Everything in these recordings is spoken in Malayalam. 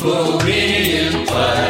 for being fine.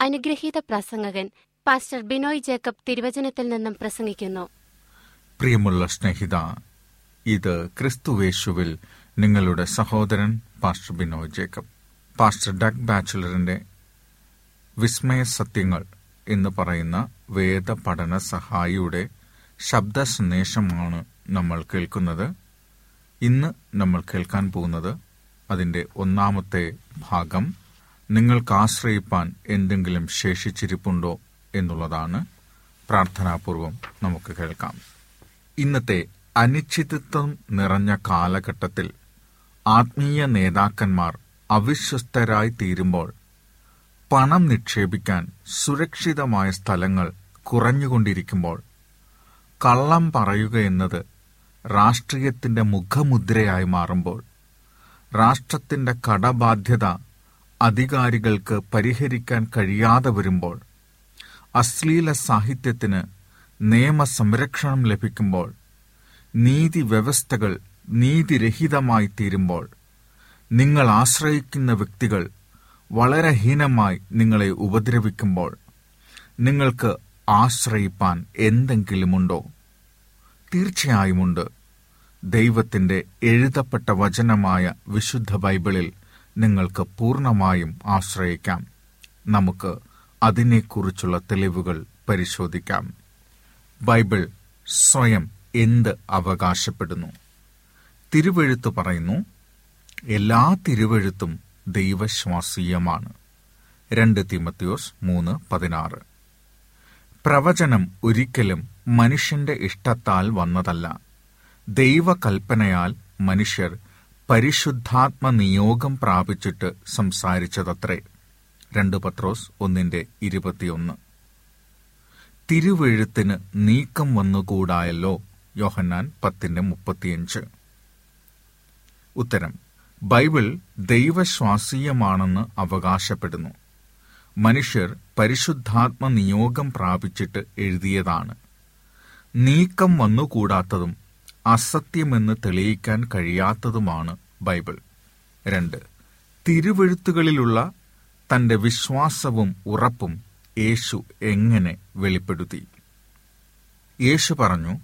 അനുഗ്രഹീത പ്രസംഗകൻ പാസ്റ്റർ ബിനോയ് ജേക്കബ് തിരുവചനത്തിൽ നിന്നും പ്രസംഗിക്കുന്നു. പ്രിയമുള്ള സ്നേഹിത ഇത് ക്രിസ്തുവേശുവിൽ നിങ്ങളുടെ സഹോദരൻ pastor Binoy Jacob. Pastor Doug ബാച്ചുലറിന്റെ വിസ്മയ സത്യങ്ങൾ എന്ന് പറയുന്ന വേദ പഠന സഹായിയുടെ ശബ്ദ സന്ദേശമാണ് നമ്മൾ കേൾക്കുന്നത്. ഇന്ന് നമ്മൾ കേൾക്കാൻ പോകുന്നത് അതിന്റെ ഒന്നാമത്തെ ഭാഗം നിങ്ങൾക്ക് ആശ്രയിപ്പാൻ എന്തെങ്കിലും ശേഷിച്ചിരിപ്പുണ്ടോ എന്നുള്ളതാണ് പ്രാർത്ഥനാപൂർവം നമുക്ക് കേൾക്കാം. ഇന്നത്തെ അനിശ്ചിതത്വം നിറഞ്ഞ കാലഘട്ടത്തിൽ ആത്മീയ നേതാക്കന്മാർ അവിശ്വസ്തരായി തീരുമ്പോൾ പണം നിക്ഷേപിക്കാൻ സുരക്ഷിതമായ സ്ഥലങ്ങൾ കുറഞ്ഞുകൊണ്ടിരിക്കുമ്പോൾ കള്ളം പറയുക എന്നത് രാഷ്ട്രീയത്തിന്റെ മുഖമുദ്രയായി മാറുമ്പോൾ രാഷ്ട്രത്തിന്റെ കടബാധ്യത അധികാരികൾക്ക് പരിഹരിക്കാൻ കഴിയാതെ വരുമ്പോൾ അശ്ലീല സാഹിത്യത്തിന് നിയമ സംരക്ഷണം ലഭിക്കുമ്പോൾ നീതി വ്യവസ്ഥകൾ നീതിരഹിതമായി തീരുമ്പോൾ നിങ്ങൾ ആശ്രയിക്കുന്ന വ്യക്തികൾ വളരെ ഹീനമായി നിങ്ങളെ ഉപദ്രവിക്കുമ്പോൾ നിങ്ങൾക്ക് ആശ്രയിപ്പാൻ എന്തെങ്കിലുമുണ്ടോ? തീർച്ചയായുമുണ്ട്. ദൈവത്തിന്റെ എഴുതപ്പെട്ട വചനമായ വിശുദ്ധ ബൈബിളിൽ നിങ്ങൾക്ക് പൂർണമായും ആശ്രയിക്കാം. നമുക്ക് അതിനെക്കുറിച്ചുള്ള തെളിവുകൾ പരിശോധിക്കാം. ബൈബിൾ സ്വയം എന്ത് അവകാശപ്പെടുന്നു? തിരുവെഴുത്ത് പറയുന്നു എല്ലാ തിരുവെഴുത്തും ദൈവശ്വാസീയമാണ്. രണ്ട് തിമത്തിയോസ് മൂന്ന് പതിനാറ്. പ്രവചനം ഒരിക്കലും മനുഷ്യന്റെ ഇഷ്ടത്താൽ വന്നതല്ല. ദൈവകൽപ്പനയാൽ മനുഷ്യർ പരിശുദ്ധാത്മ നിയോഗം പ്രാപിച്ചിട്ട് സംസാരിച്ചതത്രേ. രണ്ട് പത്രോസ് ഒന്നിന്റെ ഇരുപത്തിയൊന്ന്. തിരുവെഴുത്തിന് നീക്കം വന്നുകൂടായല്ലോ യോഹന്നാൻ പത്തിന്റെ മുപ്പത്തിയഞ്ച്. ഉത്തരം ബൈബിൾ ദൈവശ്വാസീയമാണെന്ന് അവകാശപ്പെടുന്നു. മനുഷ്യർ പരിശുദ്ധാത്മ നിയോഗം പ്രാപിച്ചിട്ട് എഴുതിയതാണ്. നീക്കം വന്നുകൂടാത്തതും അസത്യമെന്ന് തെളിയിക്കാൻ കഴിയാത്തതുമാണ് ബൈബിൾ. രണ്ട് തിരുവെഴുത്തുകളിലുള്ള തന്റെ വിശ്വാസവും ഉറപ്പും യേശു എങ്ങനെ വെളിപ്പെടുത്തി? യേശു പറഞ്ഞു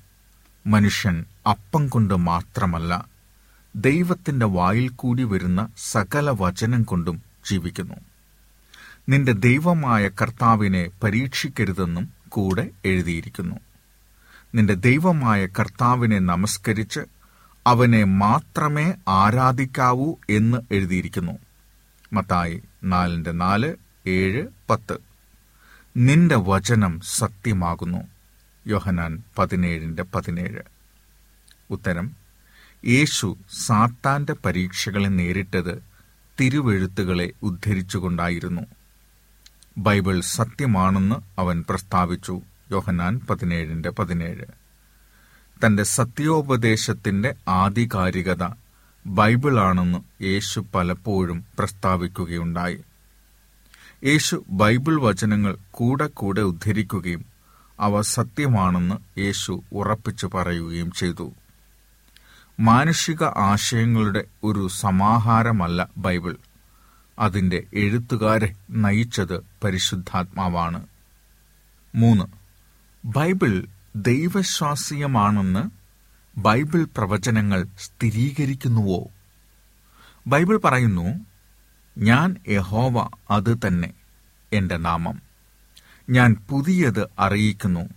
മനുഷ്യൻ അപ്പം കൊണ്ട് മാത്രമല്ല ദൈവത്തിന്റെ വായിൽ കൂടി വരുന്ന സകല വചനം കൊണ്ടും ജീവിക്കുന്നു. നിന്റെ ദൈവമായ കർത്താവിനെ പരീക്ഷിക്കരുതെന്നും കൂടെ എഴുതിയിരിക്കുന്നു. നിന്റെ ദൈവമായ കർത്താവിനെ നമസ്കരിച്ച് അവനെ മാത്രമേ ആരാധിക്കാവൂ എന്ന് എഴുതിയിരിക്കുന്നു. മത്തായി നാലിന്റെ നാല് ഏഴ് പത്ത്. നിന്റെ വചനം സത്യമാകുന്നു. യോഹനാൻ പതിനേഴിന്റെ പതിനേഴ്. ഉത്തരം യേശു സാത്താന്റെ പരീക്ഷകളെ നേരിട്ടത് തിരുവെഴുത്തുകളെ ഉദ്ധരിച്ചുകൊണ്ടായിരുന്നു. ബൈബിൾ സത്യമാണെന്ന് അവൻ പ്രസ്താവിച്ചു. യോഹനാൻ പതിനേഴിന്റെ പതിനേഴ്. തന്റെ സത്യോപദേശത്തിന്റെ ആധികാരികത ബൈബിളാണെന്ന് യേശു പലപ്പോഴും പ്രസ്താവിക്കുകയുണ്ടായി. യേശു ബൈബിൾ വചനങ്ങൾ കൂടെ കൂടെ ഉദ്ധരിക്കുകയും അവ സത്യമാണെന്ന് യേശു ഉറപ്പിച്ചു പറയുകയും ചെയ്തു. മാനുഷിക ആശയങ്ങളുടെ ഒരു സമാഹാരമല്ല ബൈബിൾ. അതിന്റെ എഴുത്തുകാരെ നയിച്ചത് പരിശുദ്ധാത്മാവാണ്. മൂന്ന്. ബൈബിൾ ദൈവശ്വാസീയമാണെന്ന് ബൈബിൾ പ്രവചനങ്ങൾ സ്ഥിരീകരിക്കുന്നുവോ? ബൈബിൾ പറയുന്നു ഞാൻ യഹോവ അത് തന്നെ എന്റെ നാമം. ഞാൻ പുതിയത് അറിയിക്കുന്നു.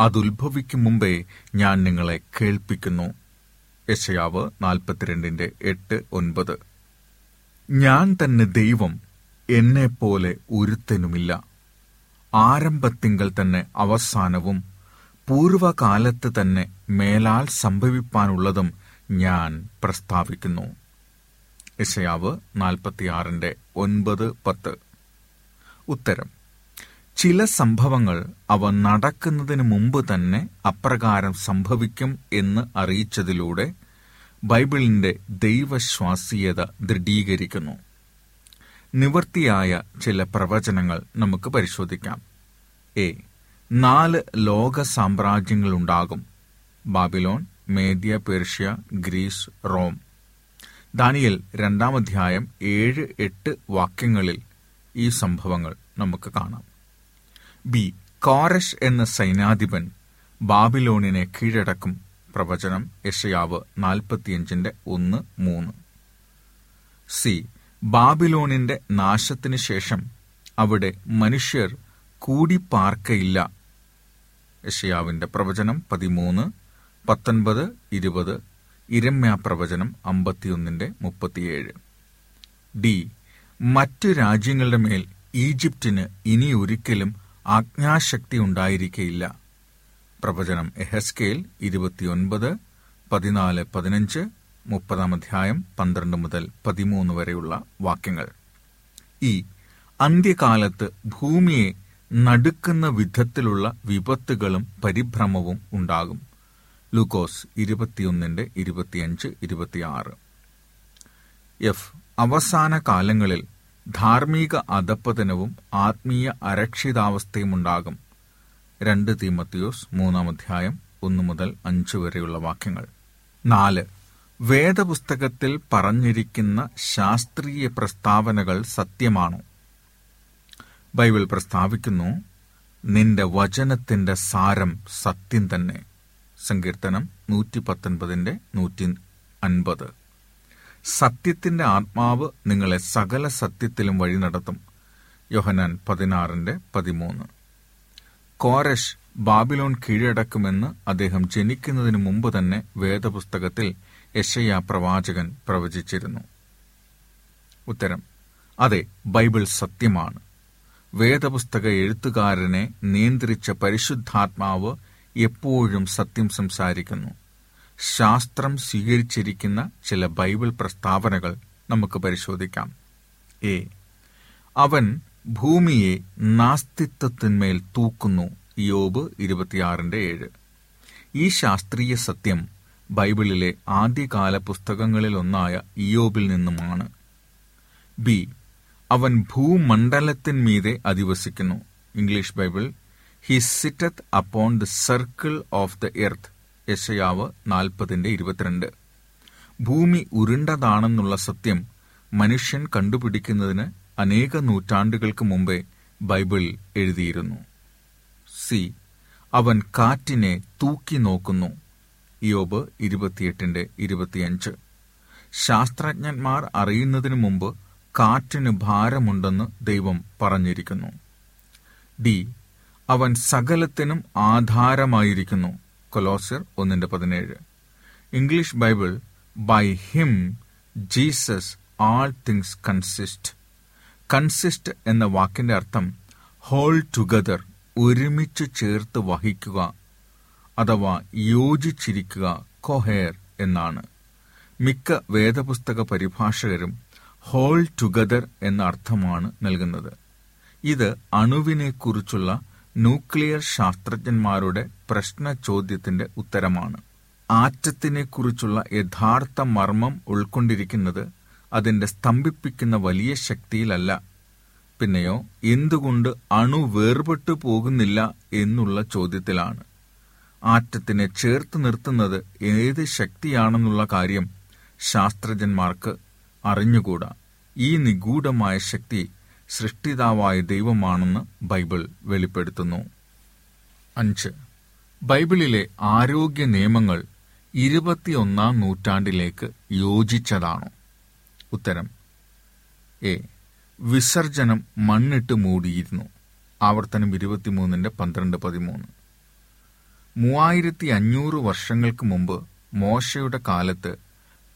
അതുദ്ഭവിക്കും മുമ്പേ ഞാൻ നിങ്ങളെ കേൾപ്പിക്കുന്നു. യശയാവ് നാൽപ്പത്തിരണ്ടിന്റെ എട്ട് ഒൻപത്. ഞാൻ തന്നെ ദൈവം എന്നെപ്പോലെ ഒരുത്തനുമില്ല. ആരംഭത്തിങ്കൽ തന്നെ അവസാനവും പൂർവകാലത്ത് തന്നെ മേലാൽ സംഭവിപ്പാനുള്ളതും ഞാൻ പ്രസ്താവിക്കുന്നു. ഇഷയാവ് നാൽപ്പത്തിയാറിന്റെ ഒൻപത് പത്ത്. ഉത്തരം. ചില സംഭവങ്ങൾ അവ നടക്കുന്നതിന് മുമ്പ് തന്നെ അപ്രകാരം സംഭവിക്കും എന്ന് അറിയിച്ചതിലൂടെ ബൈബിളിന്റെ ദൈവശ്വാസീയത ദൃഢീകരിക്കുന്നു. നിവൃത്തിയായ ചില പ്രവചനങ്ങൾ നമുക്ക് പരിശോധിക്കാം. എ. നാല് ലോക സാമ്രാജ്യങ്ങളുണ്ടാകും. ബാബിലോൺ മേദ്യ പേർഷ്യ ഗ്രീസ് റോം. ദാനിയൽ രണ്ടാം അധ്യായം ഏഴ് എട്ട് വാക്യങ്ങളിൽ ഈ സംഭവങ്ങൾ നമുക്ക് കാണാം. ബി. കോരഷ് എന്ന സൈനാധിപൻ ബാബിലോണിനെ കീഴടക്കും. പ്രവചനം യഷയാവ് നാൽപ്പത്തിയഞ്ചിന്റെ ഒന്ന് മൂന്ന്. സി. ബാബിലോണിന്റെ നാശത്തിന് ശേഷം അവിടെ മനുഷ്യർ കൂടിപ്പാർക്കയില്ല. യഷയാവിന്റെ പ്രവചനം പതിമൂന്ന് പത്തൊൻപത് ഇരുപത് ഇരമ്യ പ്രവചനം അമ്പത്തിയൊന്നിന്റെ മുപ്പത്തിയേഴ്. ഡി മറ്റു രാജ്യങ്ങളുടെ മേൽ ഈജിപ്തിന് ഇനി ഒരിക്കലും ആജ്ഞാശക്തി ഉണ്ടായിരിക്കയില്ല. പ്രവചനം എഹസ്കേൽ ഇരുപത്തിയൊൻപത് പതിനാല് പതിനഞ്ച് മുപ്പതാം അധ്യായം പന്ത്രണ്ട് മുതൽ പതിമൂന്ന് വരെയുള്ള വാക്യങ്ങൾ. ഈ അന്ത്യകാലത്ത് ഭൂമിയെ നടുക്കുന്ന വിധത്തിലുള്ള വിപത്തുകളും പരിഭ്രമവും ഉണ്ടാകും. ലൂക്കോസ് ഇരുപത്തിയൊന്നിന്റെ ഇരുപത്തിയഞ്ച് ഇരുപത്തിയാറ്. എഫ്. അവസാന കാലങ്ങളിൽ ധാർമ്മിക അധപ്പതനവും ആത്മീയ അരക്ഷിതാവസ്ഥയും ഉണ്ടാകും. രണ്ട് തീമത്തിയോസ് മൂന്നാം അധ്യായം ഒന്ന് മുതൽ അഞ്ച് വരെയുള്ള വാക്യങ്ങൾ. നാല്. വേദപുസ്തകത്തിൽ പറഞ്ഞിരിക്കുന്ന ശാസ്ത്രീയ പ്രസ്താവനകൾ സത്യമാണോ? ബൈബിൾ പ്രസ്താവിക്കുന്നു നിന്റെ വചനത്തിന്റെ സാരം സത്യം തന്നെ. സങ്കീർത്തനം നൂറ്റി പത്തൊൻപതിന്റെ നൂറ്റി അൻപത് സത്യത്തിന്റെ ആത്മാവ് നിങ്ങളെ സകല സത്യത്തിലും വഴി നടത്തും. യോഹനാൻ പതിനാറിന്റെ പതിമൂന്ന്. കോരഷ് ബാബിലോൺ കീഴടക്കുമെന്ന് അദ്ദേഹം ജനിക്കുന്നതിന് മുമ്പ് തന്നെ വേദപുസ്തകത്തിൽ യശയ പ്രവാചകൻ പ്രവചിച്ചിരുന്നു. ഉത്തരം അതെ ബൈബിൾ സത്യമാണ്. വേദപുസ്തക എഴുത്തുകാരനെ നിയന്ത്രിച്ച പരിശുദ്ധാത്മാവ് എപ്പോഴും സത്യം സംസാരിക്കുന്നു. ശാസ്ത്രം സ്വീകരിച്ചിരിക്കുന്ന ചില ബൈബിൾ പ്രസ്താവനകൾ നമുക്ക് പരിശോധിക്കാം. എ അവൻ ഭൂമിയെ നാസ്തിത്വത്തിന്മേൽ തൂക്കുന്നു. യോബ് ഇരുപത്തിയാറിന്റെ ഏഴ്. ഈ ശാസ്ത്രീയ സത്യം ബൈബിളിലെ ആദ്യകാല പുസ്തകങ്ങളിലൊന്നായ ഇയോബിൽ നിന്നുമാണ്. ബി. അവൻ ഭൂമണ്ഡലത്തിന്മീതെ അധിവസിക്കുന്നു. English Bible he sitteth upon the circle of the earth യശയാവ് നാൽപ്പതിന്റെ ഇരുപത്തിരണ്ട്. ഭൂമി ഉരുണ്ടതാണെന്നുള്ള സത്യം മനുഷ്യൻ കണ്ടുപിടിക്കുന്നതിന് അനേക നൂറ്റാണ്ടുകൾക്ക് മുമ്പേ ബൈബിൾ എഴുതിയിരുന്നു. സി. അവൻ കാറ്റിനെ തൂക്കി നോക്കുന്നു യോബ് ഇരുപത്തിയെട്ടിന്റെ ഇരുപത്തിയഞ്ച്. ശാസ്ത്രജ്ഞന്മാർ അറിയുന്നതിനു മുമ്പ് കാറ്റിന് ഭാരമുണ്ടെന്ന് ദൈവം പറഞ്ഞിരിക്കുന്നു. ഡി. അവൻ സകലത്തിനും ആധാരമായിരിക്കുന്നു. കൊലോസർ ഒന്നിന്റെ പതിനേഴ്. English Bible by him Jesus all things consist consist എന്ന വാക്കിന്റെ അർത്ഥം ഹോൾ ടുഗദർ ഒരുമിച്ച് ചേർത്ത് വഹിക്കുക. അഥവാ യോജിച്ചിരിക്കുക കൊഹേർ എന്നാണ്. മിക്ക വേദപുസ്തക പരിഭാഷകരും ഹോൾ ടുഗദർ എന്ന അർത്ഥമാണ് നൽകുന്നത്. ഇത് അണുവിനെക്കുറിച്ചുള്ള ന്യൂക്ലിയർ ശാസ്ത്രജ്ഞന്മാരുടെ പ്രശ്ന ചോദ്യത്തിന്റെ ഉത്തരമാണ്. ആറ്റത്തിനെക്കുറിച്ചുള്ള യഥാർത്ഥ മർമ്മം ഉൾക്കൊണ്ടിരിക്കുന്നത് അതിന്റെ സ്തംഭിപ്പിക്കുന്ന വലിയ ശക്തിയിലല്ല. പിന്നെയോ എന്തുകൊണ്ട് അണു വേർപെട്ടു പോകുന്നില്ല എന്നുള്ള ചോദ്യത്തിലാണ്. ആറ്റത്തിനെ ചേർത്ത് നിർത്തുന്നത് ഏത് ശക്തിയാണെന്നുള്ള കാര്യം ശാസ്ത്രജ്ഞന്മാർക്ക് അറിഞ്ഞുകൂടാ. ഈ നിഗൂഢമായ ശക്തി സൃഷ്ടിതാവായ ദൈവമാണെന്ന് ബൈബിൾ വെളിപ്പെടുത്തുന്നു. അഞ്ച്. ബൈബിളിലെ ആരോഗ്യ നിയമങ്ങൾ ഇരുപത്തിയൊന്നാം നൂറ്റാണ്ടിലേക്ക് യോജിച്ചതാണോ. ഉത്തരം. എ. വിസർജനം മണ്ണിട്ട് മൂടിയിരുന്നു. ആവർത്തനം ഇരുപത്തിമൂന്നിന്റെ പന്ത്രണ്ട് പതിമൂന്ന്. മൂവായിരത്തി അഞ്ഞൂറ് വർഷങ്ങൾക്ക് മുമ്പ് മോശയുടെ കാലത്ത്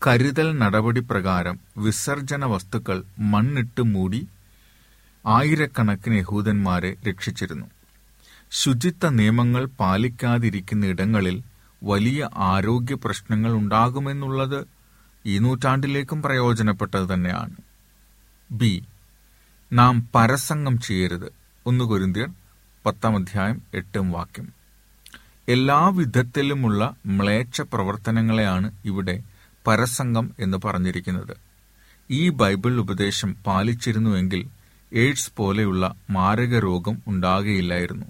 കരുതൽ നടപടി പ്രകാരം വിസർജന വസ്തുക്കൾ മണ്ണിട്ട് മൂടി ആയിരക്കണക്കിന് യഹൂദന്മാരെ രക്ഷിച്ചിരുന്നു. ശുചിത്വ നിയമങ്ങൾ പാലിക്കാതിരിക്കുന്ന ഇടങ്ങളിൽ വലിയ ആരോഗ്യ പ്രശ്നങ്ങൾ ഉണ്ടാകുമെന്നുള്ളത് ഈ നൂറ്റാണ്ടിലേക്കും പ്രയോജനപ്പെട്ടത് തന്നെയാണ്. ബി. നാം പരസംഗം ചെയ്യരുത്. ഒന്ന് കൊരിന്തിയർ പത്താം അധ്യായം എട്ടും വാക്യം. എല്ലാ വിധത്തിലുമുള്ള മ്ലേച്ഛ പ്രവർത്തനങ്ങളെയാണ് ഇവിടെ പരസംഗം എന്ന് പറഞ്ഞിരിക്കുന്നത്. ഈ ബൈബിൾ ഉപദേശം പാലിച്ചിരുന്നുവെങ്കിൽ എയ്ഡ്സ് പോലെയുള്ള മാരക രോഗം ഉണ്ടാകുകയില്ലായിരുന്നു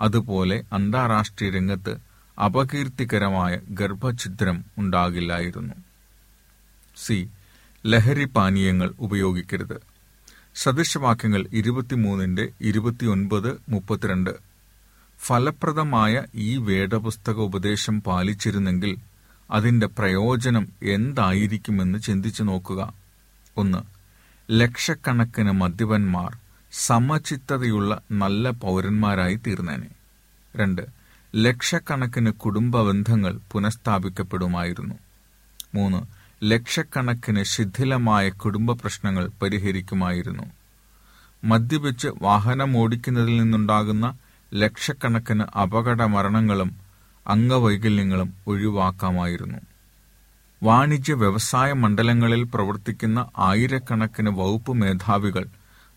അതുപോലെ അന്താരാഷ്ട്രീയ രംഗത്ത് അപകീർത്തികരമായ ഗർഭഛിദ്രം ഉണ്ടാകില്ലായിരുന്നു. സി. ലഹരി പാനീയങ്ങൾ ഉപയോഗിക്കരുത്. സദൃശവാക്യങ്ങൾ ഇരുപത്തിമൂന്നിന്റെ ഇരുപത്തിയൊൻപത് മുപ്പത്തിരണ്ട് ഫലപ്രദമായ ഈ വേദപുസ്തക ഉപദേശം പാലിച്ചിരുന്നെങ്കിൽ അതിന്റെ പ്രയോജനം എന്തായിരിക്കുമെന്ന് ചിന്തിച്ചു നോക്കുക. ഒന്ന് ലക്ഷക്കണക്കിന് മദ്യപന്മാർ സമചിത്തതയുള്ള നല്ല പൗരന്മാരായി തീർന്നേനെ. രണ്ട് ലക്ഷക്കണക്കിന് കുടുംബ ബന്ധങ്ങൾ പുനഃസ്ഥാപിക്കപ്പെടുമായിരുന്നു. മൂന്ന് ലക്ഷക്കണക്കിന് ശിഥിലമായ കുടുംബ പ്രശ്നങ്ങൾ പരിഹരിക്കുമായിരുന്നു. മദ്യപിച്ച് വാഹനം ഓടിക്കുന്നതിൽ നിന്നുണ്ടാകുന്ന ലക്ഷക്കണക്കിന് അപകട മരണങ്ങളും അംഗവൈകല്യങ്ങളും ഒഴിവാക്കാമായിരുന്നു. വാണിജ്യ വ്യവസായ മണ്ഡലങ്ങളിൽ പ്രവർത്തിക്കുന്ന ആയിരക്കണക്കിന് വകുപ്പ് മേധാവികൾ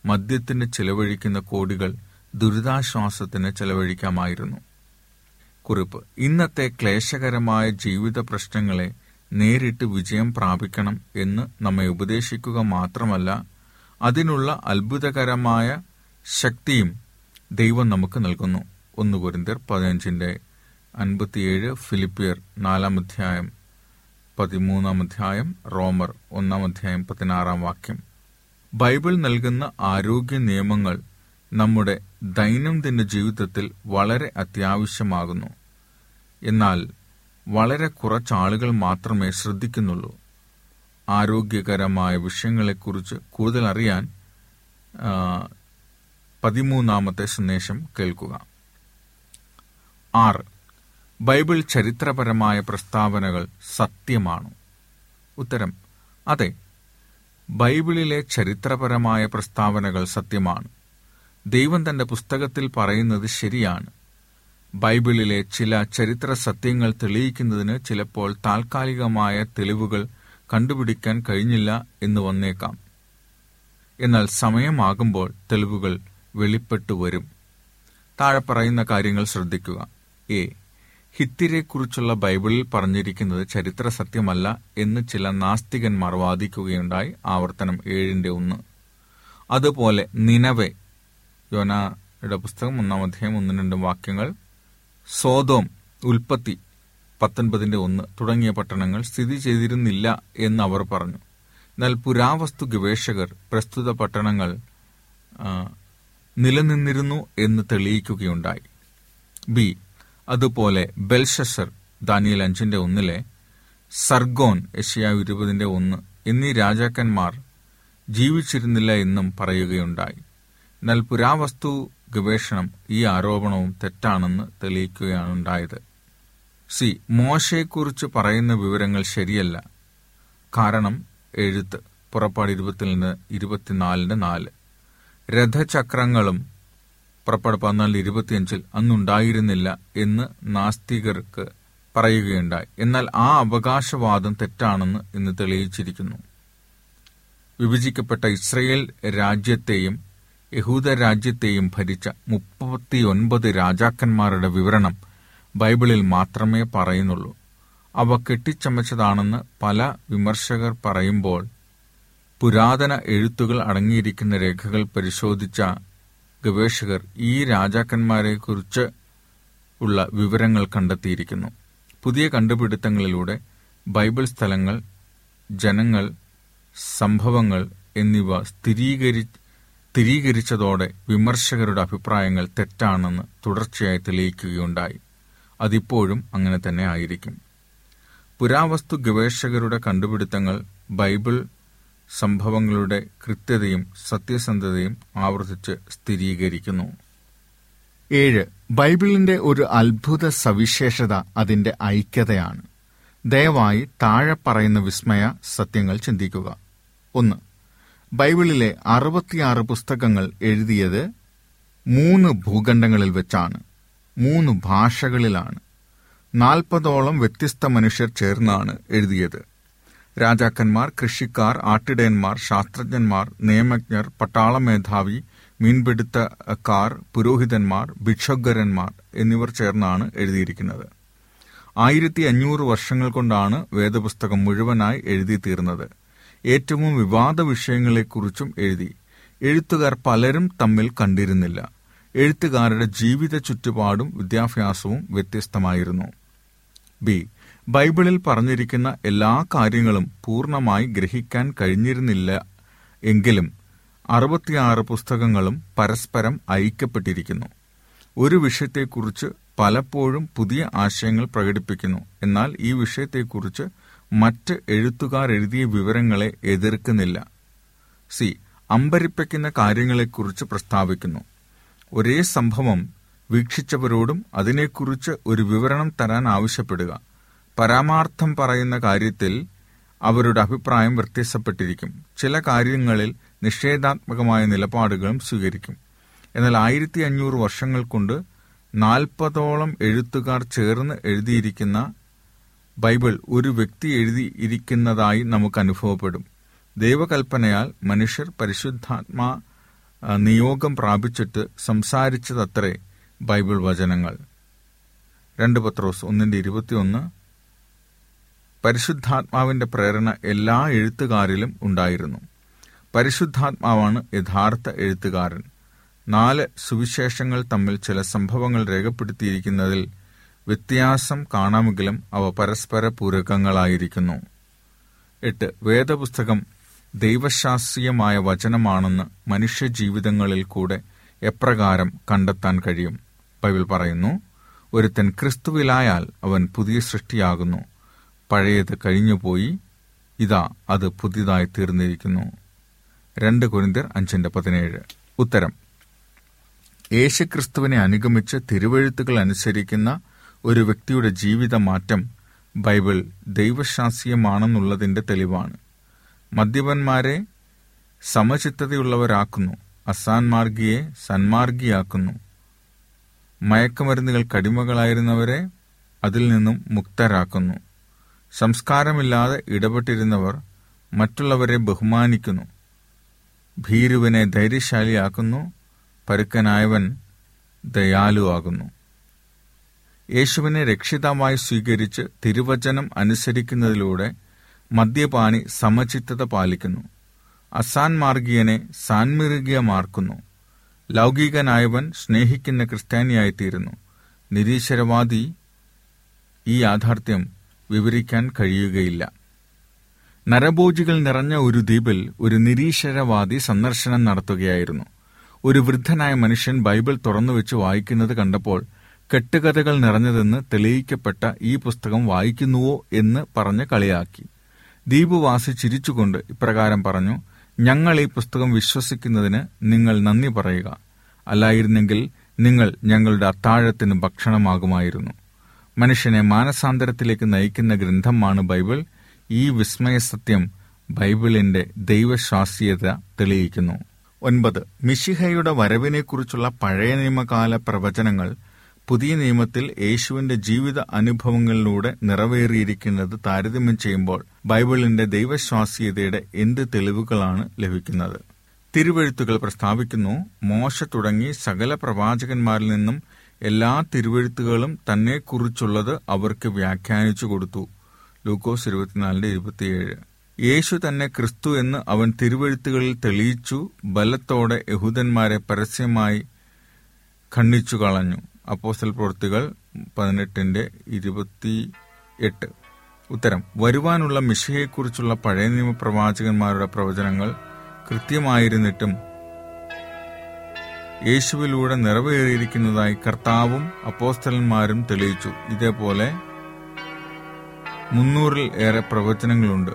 മദ്യത്തിന് ചെലവഴിക്കുന്ന കോടികൾ ദുരിതാശ്വാസത്തിന് ചെലവഴിക്കാമായിരുന്നു. കുറിപ്പ് ഇന്നത്തെ ക്ലേശകരമായ ജീവിത പ്രശ്നങ്ങളെ നേരിട്ട് വിജയം പ്രാപിക്കണം എന്ന് നമ്മെ ഉപദേശിക്കുക മാത്രമല്ല അതിനുള്ള അത്ഭുതകരമായ ശക്തിയും ദൈവം നമുക്ക് നൽകുന്നു. ഒന്ന് കുരിന്തിയർ പതിനഞ്ചിന്റെ അൻപത്തിയേഴ് ഫിലിപ്പിയർ നാലാം അധ്യായം പതിമൂന്നാം അധ്യായം റോമർ ഒന്നാം അധ്യായം പതിനാറാം വാക്യം. ബൈബിൾ നൽകുന്ന ആരോഗ്യ നിയമങ്ങൾ നമ്മുടെ ദൈനംദിന ജീവിതത്തിൽ വളരെ അത്യാവശ്യമാകുന്നു. എന്നാൽ വളരെ കുറച്ചാളുകൾ മാത്രമേ ശ്രദ്ധിക്കുന്നുള്ളൂ. ആരോഗ്യകരമായ വിഷയങ്ങളെക്കുറിച്ച് കൂടുതൽ അറിയാൻ പതിമൂന്നാമത്തെ സന്ദേശം കേൾക്കുക. ആറ്. ബൈബിൾ ചരിത്രപരമായ പ്രസ്താവനകൾ സത്യമാണ്? ഉത്തരം അതെ. ബൈബിളിലെ ചരിത്രപരമായ പ്രസ്താവനകൾ സത്യമാണ്. ദൈവം തന്റെ പുസ്തകത്തിൽ പറയുന്നത് ശരിയാണ്. ബൈബിളിലെ ചില ചരിത്ര സത്യങ്ങൾ തെളിയിക്കുന്നതിന് ചിലപ്പോൾ താൽക്കാലികമായ തെളിവുകൾ കണ്ടുപിടിക്കാൻ കഴിഞ്ഞില്ല എന്ന് വന്നേക്കാം. എന്നാൽ സമയമാകുമ്പോൾ തെളിവുകൾ വെളിപ്പെട്ടു വരും. താഴെ പറയുന്ന കാര്യങ്ങൾ ശ്രദ്ധിക്കുക. എ. ഹിത്തിരെക്കുറിച്ചുള്ള ബൈബിളിൽ പറഞ്ഞിരിക്കുന്നത് ചരിത്ര സത്യമല്ല എന്ന് ചില നാസ്തികന്മാർ വാദിക്കുകയുണ്ടായി. ആവർത്തനം ഏഴിന്റെ ഒന്ന്. അതുപോലെ നിനവെ. യോനയുടെ പുസ്തകം ഒന്നാം അധ്യായം ഒന്നും രണ്ടും വാക്യങ്ങൾ. സോതോം ഉൽപ്പത്തി പത്തൊൻപതിന്റെ ഒന്ന്. തുടങ്ങിയ പട്ടണങ്ങൾ സ്ഥിതി ചെയ്തിരുന്നില്ല എന്ന് അവർ പറഞ്ഞു. എന്നാൽ പുരാവസ്തു ഗവേഷകർ പ്രസ്തുത പട്ടണങ്ങൾ നിലനിന്നിരുന്നു എന്ന് തെളിയിക്കുകയുണ്ടായി. ബി. അതുപോലെ ബെൽഷസർ ദാനിയൽ അഞ്ചിന്റെ ഒന്നിലെ സർഗോൻ യശയാവ് ഇരുപതിന്റെ ഒന്ന് എന്നീ രാജാക്കന്മാർ ജീവിച്ചിരുന്നില്ല എന്നും പറയുകയുണ്ടായി. എന്നാൽ പുരാവസ്തു ഗവേഷണം ഈ ആരോപണവും തെറ്റാണെന്ന് തെളിയിക്കുകയാണുണ്ടായത്. സി. മോശയെക്കുറിച്ച് പറയുന്ന വിവരങ്ങൾ ശരിയല്ല. കാരണം എഴുത്ത് പുറപ്പാട് ഇരുപത്തിൽ നിന്ന് ഇരുപത്തിനാലിന് നാല്. രഥചക്രങ്ങളും പുറപ്പാട് പതിനാല് ഇരുപത്തിയഞ്ചിൽ അന്നുണ്ടായിരുന്നില്ല എന്ന് നാസ്തികർക്ക് പറയുകയുണ്ടായി. എന്നാൽ ആ അവകാശവാദം തെറ്റാണെന്ന് ഇന്ന് തെളിയിച്ചിരിക്കുന്നു. വിഭജിക്കപ്പെട്ട ഇസ്രയേൽ രാജ്യത്തെയും യഹൂദ രാജ്യത്തെയും ഭരിച്ച മുപ്പത്തിയൊൻപത് രാജാക്കന്മാരുടെ വിവരണം ബൈബിളിൽ മാത്രമേ പറയുന്നുള്ളൂ. അവ കെട്ടിച്ചമച്ചതാണെന്ന് പല വിമർശകർ പറയുമ്പോൾ പുരാതന എഴുത്തുകൾ അടങ്ങിയിരിക്കുന്ന രേഖകൾ പരിശോധിച്ച ഗവേഷകർ ഈ രാജാക്കന്മാരെക്കുറിച്ച് ഉള്ള വിവരങ്ങൾ കണ്ടെത്തിയിരിക്കുന്നു. പുതിയ കണ്ടുപിടുത്തങ്ങളിലൂടെ ബൈബിൾ സ്ഥലങ്ങൾ ജനങ്ങൾ സംഭവങ്ങൾ എന്നിവ സ്ഥിരീകരി സ്ഥിരീകരിച്ചതോടെ വിമർശകരുടെ അഭിപ്രായങ്ങൾ തെറ്റാണെന്ന് തുടർച്ചയായി തെളിയിക്കുകയുണ്ടായി. അതിപ്പോഴും അങ്ങനെ തന്നെ ആയിരിക്കും. പുരാവസ്തു ഗവേഷകരുടെ കണ്ടുപിടുത്തങ്ങൾ ബൈബിൾ സംഭവങ്ങളുടെ കൃത്യതയും സത്യസന്ധതയും ആവർത്തിച്ച് സ്ഥിരീകരിക്കുന്നു. ഏഴ് ബൈബിളിന്റെ ഒരു അത്ഭുത സവിശേഷത അതിന്റെ ഐക്യതയാണ്. ദയവായി താഴെ പറയുന്ന വിസ്മയ സത്യങ്ങൾ ചിന്തിക്കുക. ഒന്ന് ബൈബിളിലെ അറുപത്തിയാറ് പുസ്തകങ്ങൾ എഴുതിയത് മൂന്ന് ഭൂഖണ്ഡങ്ങളിൽ വെച്ചാണ് മൂന്ന് ഭാഷകളിലാണ്. നാൽപ്പതോളം വ്യത്യസ്ത മനുഷ്യർ ചേർന്നാണ് എഴുതിയത്. രാജാക്കന്മാർ കൃഷിക്കാർ ആട്ടിടയന്മാർ ശാസ്ത്രജ്ഞന്മാർ നിയമജ്ഞർ പട്ടാള മേധാവി മീൻപിടുത്തക്കാർ പുരോഹിതന്മാർ ഭിക്ഷുക്കരന്മാർ എന്നിവർ ചേർന്നാണ് എഴുതിയിരിക്കുന്നത്. ആയിരത്തി അഞ്ഞൂറ് വർഷങ്ങൾ കൊണ്ടാണ് വേദപുസ്തകം മുഴുവനായി എഴുതി തീർന്നത് ഏറ്റവും വിവാദ വിഷയങ്ങളെക്കുറിച്ചും എഴുതി. എഴുത്തുകാർ പലരും തമ്മിൽ കണ്ടിരുന്നില്ല. എഴുത്തുകാരുടെ ജീവിത ചുറ്റുപാടും വിദ്യാഭ്യാസവും വ്യത്യസ്തമായിരുന്നു. ബി. ബൈബിളിൽ പറഞ്ഞിരിക്കുന്ന എല്ലാ കാര്യങ്ങളും പൂർണമായി ഗ്രഹിക്കാൻ കഴിഞ്ഞിരുന്നില്ല എങ്കിലും അറുപത്തിയാറ് പുസ്തകങ്ങളും പരസ്പരം ഐക്യപ്പെട്ടിരിക്കുന്നു ഒരു വിഷയത്തെക്കുറിച്ച് പലപ്പോഴും പുതിയ ആശയങ്ങൾ പ്രകടിപ്പിക്കുന്നു. എന്നാൽ ഈ വിഷയത്തെക്കുറിച്ച് മറ്റ് എഴുത്തുകാർ എഴുതിയ വിവരങ്ങളെ എതിർക്കുന്നില്ല. സി. അമ്പരിപ്പിക്കുന്ന കാര്യങ്ങളെക്കുറിച്ച് പ്രസ്താവിക്കുന്നു. ഒരേ സംഭവം വീക്ഷിച്ചവരോടും അതിനെക്കുറിച്ച് ഒരു വിവരണം തരാൻ ആവശ്യപ്പെടുക. പരമാർത്ഥം പറയുന്ന കാര്യത്തിൽ അവരുടെ അഭിപ്രായം വ്യത്യസ്തപ്പെട്ടിരിക്കും ചില കാര്യങ്ങളിൽ നിഷേധാത്മകമായ നിലപാടുകളും സ്വീകരിക്കും. എന്നാൽ ആയിരത്തി അഞ്ഞൂറ് വർഷങ്ങൾ കൊണ്ട് നാൽപ്പതോളം എഴുത്തുകാർ ചേർന്ന് എഴുതിയിരിക്കുന്ന ബൈബിൾ ഒരു വ്യക്തി എഴുതിയിരിക്കുന്നതായി നമുക്ക് അനുഭവപ്പെടും. ദൈവകൽപ്പനയാൽ മനുഷ്യർ പരിശുദ്ധാത്മാ നിയോഗം പ്രാപിച്ചിട്ട് സംസാരിച്ചതത്രേ ബൈബിൾ വചനങ്ങൾ. രണ്ട് പത്രോസ് ഒന്നിന്റെ ഇരുപത്തിയൊന്ന് പരിശുദ്ധാത്മാവിന്റെ പ്രേരണ എല്ലാ എഴുത്തുകാരിലും ഉണ്ടായിരുന്നു. പരിശുദ്ധാത്മാവാണ് യഥാർത്ഥ എഴുത്തുകാരൻ. നാല് സുവിശേഷങ്ങൾ തമ്മിൽ ചില സംഭവങ്ങൾ രേഖപ്പെടുത്തിയിരിക്കുന്നതിൽ വ്യത്യാസം കാണാമെങ്കിലും അവ പരസ്പര പൂരകങ്ങളായിരിക്കുന്നു. എട്ട്. വേദപുസ്തകം ദൈവശാസ്ത്രീയമായ വചനമാണെന്ന് മനുഷ്യജീവിതങ്ങളിൽ കൂടെ എപ്രകാരം കണ്ടെത്താൻ കഴിയും? ബൈബിൾ പറയുന്നു ഒരുത്തൻ ക്രിസ്തുവിലായാൽ അവൻ പുതിയ സൃഷ്ടിയാകുന്നു. പഴയത് കഴിഞ്ഞുപോയി. ഇതാ അത് പുതിയതായി തീർന്നിരിക്കുന്നു. രണ്ട് കുരിന്തിർ അഞ്ചിന്റെ പതിനേഴ്. ഉത്തരം. യേശുക്രിസ്തുവിനെ അനുഗമിച്ച് തിരുവഴുത്തുകൾ അനുസരിക്കുന്ന ഒരു വ്യക്തിയുടെ ജീവിതമാറ്റം ബൈബിൾ ദൈവശാസ്ത്രീയമാണെന്നുള്ളതിന്റെ തെളിവാണ്. മദ്യപന്മാരെ സമചിത്തതയുള്ളവരാക്കുന്നു. അസാൻമാർഗിയെ സന്മാർഗിയാക്കുന്നു. മയക്കുമരുന്നുകൾ കടിമകളായിരുന്നവരെ അതിൽ നിന്നും മുക്തരാക്കുന്നു. സംസ്കാരമില്ലാതെ ഇടപെട്ടിരുന്നവർ മറ്റുള്ളവരെ ബഹുമാനിക്കുന്നു. ഭീരുവിനെ ധൈര്യശാലിയാക്കുന്നു. പരുക്കനായവൻ ദയാലുവാകുന്നു. യേശുവിനെ രക്ഷിതമായി സ്വീകരിച്ച് തിരുവചനം അനുസരിക്കുന്നതിലൂടെ മദ്യപാനി സമചിത്തത പാലിക്കുന്നു. അസാൻമാർഗീയനെ സാൻമിർഗീയമാർക്കുന്നു ലൗകികനായവൻ സ്നേഹിക്കുന്ന ക്രിസ്ത്യാനിയായിത്തീരുന്നു. നിരീശ്വരവാദി ഈ യാഥാർത്ഥ്യം വിവരിക്കാൻ കഴിയുകയില്ല. നരഭോജികൾ നിറഞ്ഞ ഒരു ദ്വീപിൽ ഒരു നിരീശ്വരവാദി സന്ദർശനം നടത്തുകയായിരുന്നു. ഒരു വൃദ്ധനായ മനുഷ്യൻ ബൈബിൾ തുറന്നുവെച്ച് വായിക്കുന്നത് കണ്ടപ്പോൾ കെട്ടുകഥകൾ നിറഞ്ഞതെന്ന് തെളിയിക്കപ്പെട്ട ഈ പുസ്തകം വായിക്കുന്നുവോ എന്ന് പറഞ്ഞ് കളിയാക്കി. ദ്വീപുവാസി ചിരിച്ചുകൊണ്ട് ഇപ്രകാരം പറഞ്ഞു ഞങ്ങൾ ഈ പുസ്തകം വിശ്വസിക്കുന്നതിന് നിങ്ങൾ നന്ദി പറയുക. അല്ലായിരുന്നെങ്കിൽ നിങ്ങൾ ഞങ്ങളുടെ അത്താഴത്തിന് ഭക്ഷണമാകുമായിരുന്നു. മനുഷ്യനെ മാനസാന്തരത്തിലേക്ക് നയിക്കുന്ന ഗ്രന്ഥമാണ് ബൈബിൾ. ഈ വിസ്മയ സത്യം ബൈബിളിന്റെ ദൈവശാസ്ത്രീയത തെളിയിക്കുന്നു. ഒൻപത്. മിഷിഹയുടെ വരവിനെക്കുറിച്ചുള്ള പഴയ നിയമകാല പ്രവചനങ്ങൾ പുതിയ നിയമത്തിൽ യേശുവിന്റെ ജീവിത അനുഭവങ്ങളിലൂടെ നിറവേറിയിരിക്കുന്നത് താരതമ്യം ചെയ്യുമ്പോൾ ബൈബിളിന്റെ ദൈവശാസ്ത്രീയതയുടെ എന്ത് തെളിവുകളാണ് ലഭിക്കുന്നത്? തിരുവഴുത്തുകൾ പ്രസ്താവിക്കുന്നു മോശ തുടങ്ങി സകല പ്രവാചകന്മാരിൽ നിന്നും എല്ലാ തിരുവെഴുത്തുകളും തന്നെക്കുറിച്ചുള്ളത് അവർക്ക് വ്യാഖ്യാനിച്ചു കൊടുത്തു. ലൂക്കോസ് ഇരുപത്തിനാലിന്റെ ഇരുപത്തിയേഴ്. യേശു തന്നെ ക്രിസ്തു എന്ന് അവൻ തിരുവെഴുത്തുകളിൽ തെളിയിച്ചു ബലത്തോടെ യഹൂദന്മാരെ പരസ്യമായി ഖണ്ഡിച്ചു കളഞ്ഞു. അപ്പോസ്റ്റൽ പ്രവൃത്തികൾ പതിനെട്ടിന്റെ ഇരുപത്തി എട്ട് ഉത്തരം വരുവാനുള്ള മിഷയെക്കുറിച്ചുള്ള പഴയ നിയമ പ്രവാചകന്മാരുടെ പ്രവചനങ്ങൾ കൃത്യമായിരുന്നിട്ടും യേശുവിലൂടെ നിറവേറിയിരിക്കുന്നതായി കർത്താവും അപ്പോസ്റ്റലന്മാരും തെളിയിച്ചു. ഇതേപോലെ മുന്നൂറിൽ ഏറെ പ്രവചനങ്ങളുണ്ട്.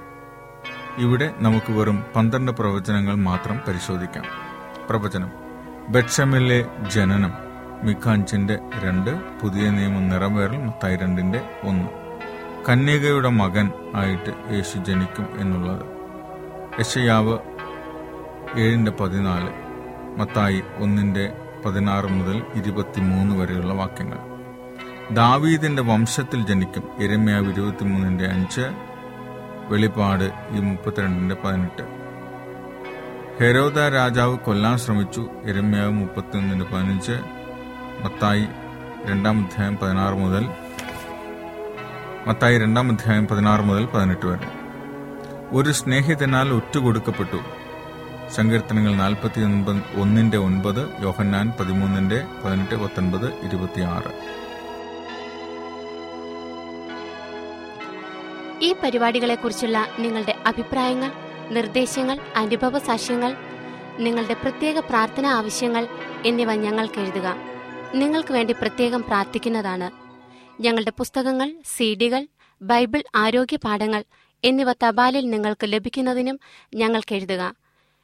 ഇവിടെ നമുക്ക് വെറും പന്ത്രണ്ട് പ്രവചനങ്ങൾ മാത്രം പരിശോധിക്കാം. പ്രവചനം. ബെക്ഷമിലെ ജനനം. മിഖാഞ്ചിന്റെ രണ്ട് പുതിയ നിയമം നിറവേറൽ മത്തായി രണ്ടിന്റെ ഒന്ന്. കന്യകയുടെ മകൻ ആയിട്ട് യേശു ജനിക്കും എന്നുള്ളത്. യശയാവ് ഏഴിന്റെ പതിനാല്. മത്തായി ഒന്നിന്റെ പതിനാറ് മുതൽ ഇരുപത്തിമൂന്ന് വരെയുള്ള വാക്യങ്ങൾ. ദാവീദിന്റെ വംശത്തിൽ ജനിക്കും എരമ്യാവ് ഇരുപത്തിമൂന്നിന്റെ അഞ്ച് വെളിപ്പാട് ഈ മുപ്പത്തിരണ്ടിന്റെ പതിനെട്ട്. ഹെരോദ രാജാവ് കൊല്ലാൻ ശ്രമിച്ചു എരമ്യാവ് മുപ്പത്തിയൊന്നിന്റെ പതിനഞ്ച് മത്തായി രണ്ടാം അധ്യായം പതിനാറ് മുതൽ മത്തായി രണ്ടാം അധ്യായം പതിനാറ് മുതൽ പതിനെട്ട് വരെ. ഒരു സ്നേഹിതനാൽ ഒറ്റുകൊടുക്കപ്പെട്ടു സങ്കീർത്തനങ്ങൾ നാൽപ്പത്തി ഒൻപത് ഒന്നിന്റെ ഒൻപത് യോഹന്നാൻ പതിമൂന്നിന്റെ പതിനെട്ട് പത്തൊൻപത് ഇരുപത്തിയാറ്. ഈ പരിപാടികളെക്കുറിച്ചുള്ള നിങ്ങളുടെ അഭിപ്രായങ്ങൾ നിർദ്ദേശങ്ങൾ അനുഭവ സാക്ഷ്യങ്ങൾ നിങ്ങളുടെ പ്രത്യേക പ്രാർത്ഥനാ ആവശ്യങ്ങൾ എന്നിവ ഞങ്ങൾക്ക് എഴുതുക. നിങ്ങൾക്ക് വേണ്ടി പ്രത്യേകം പ്രാർത്ഥിക്കുന്നതാണ്. ഞങ്ങളുടെ പുസ്തകങ്ങൾ സീഡികൾ ബൈബിൾ ആരോഗ്യ പാഠങ്ങൾ എന്നിവ തപാലിൽ നിങ്ങൾക്ക് ലഭിക്കുന്നതിനും ഞങ്ങൾക്ക് എഴുതുക.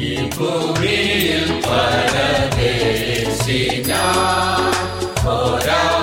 ഈ ഭൂമിയിൽ പരദേശിന പരമപാതയിൽ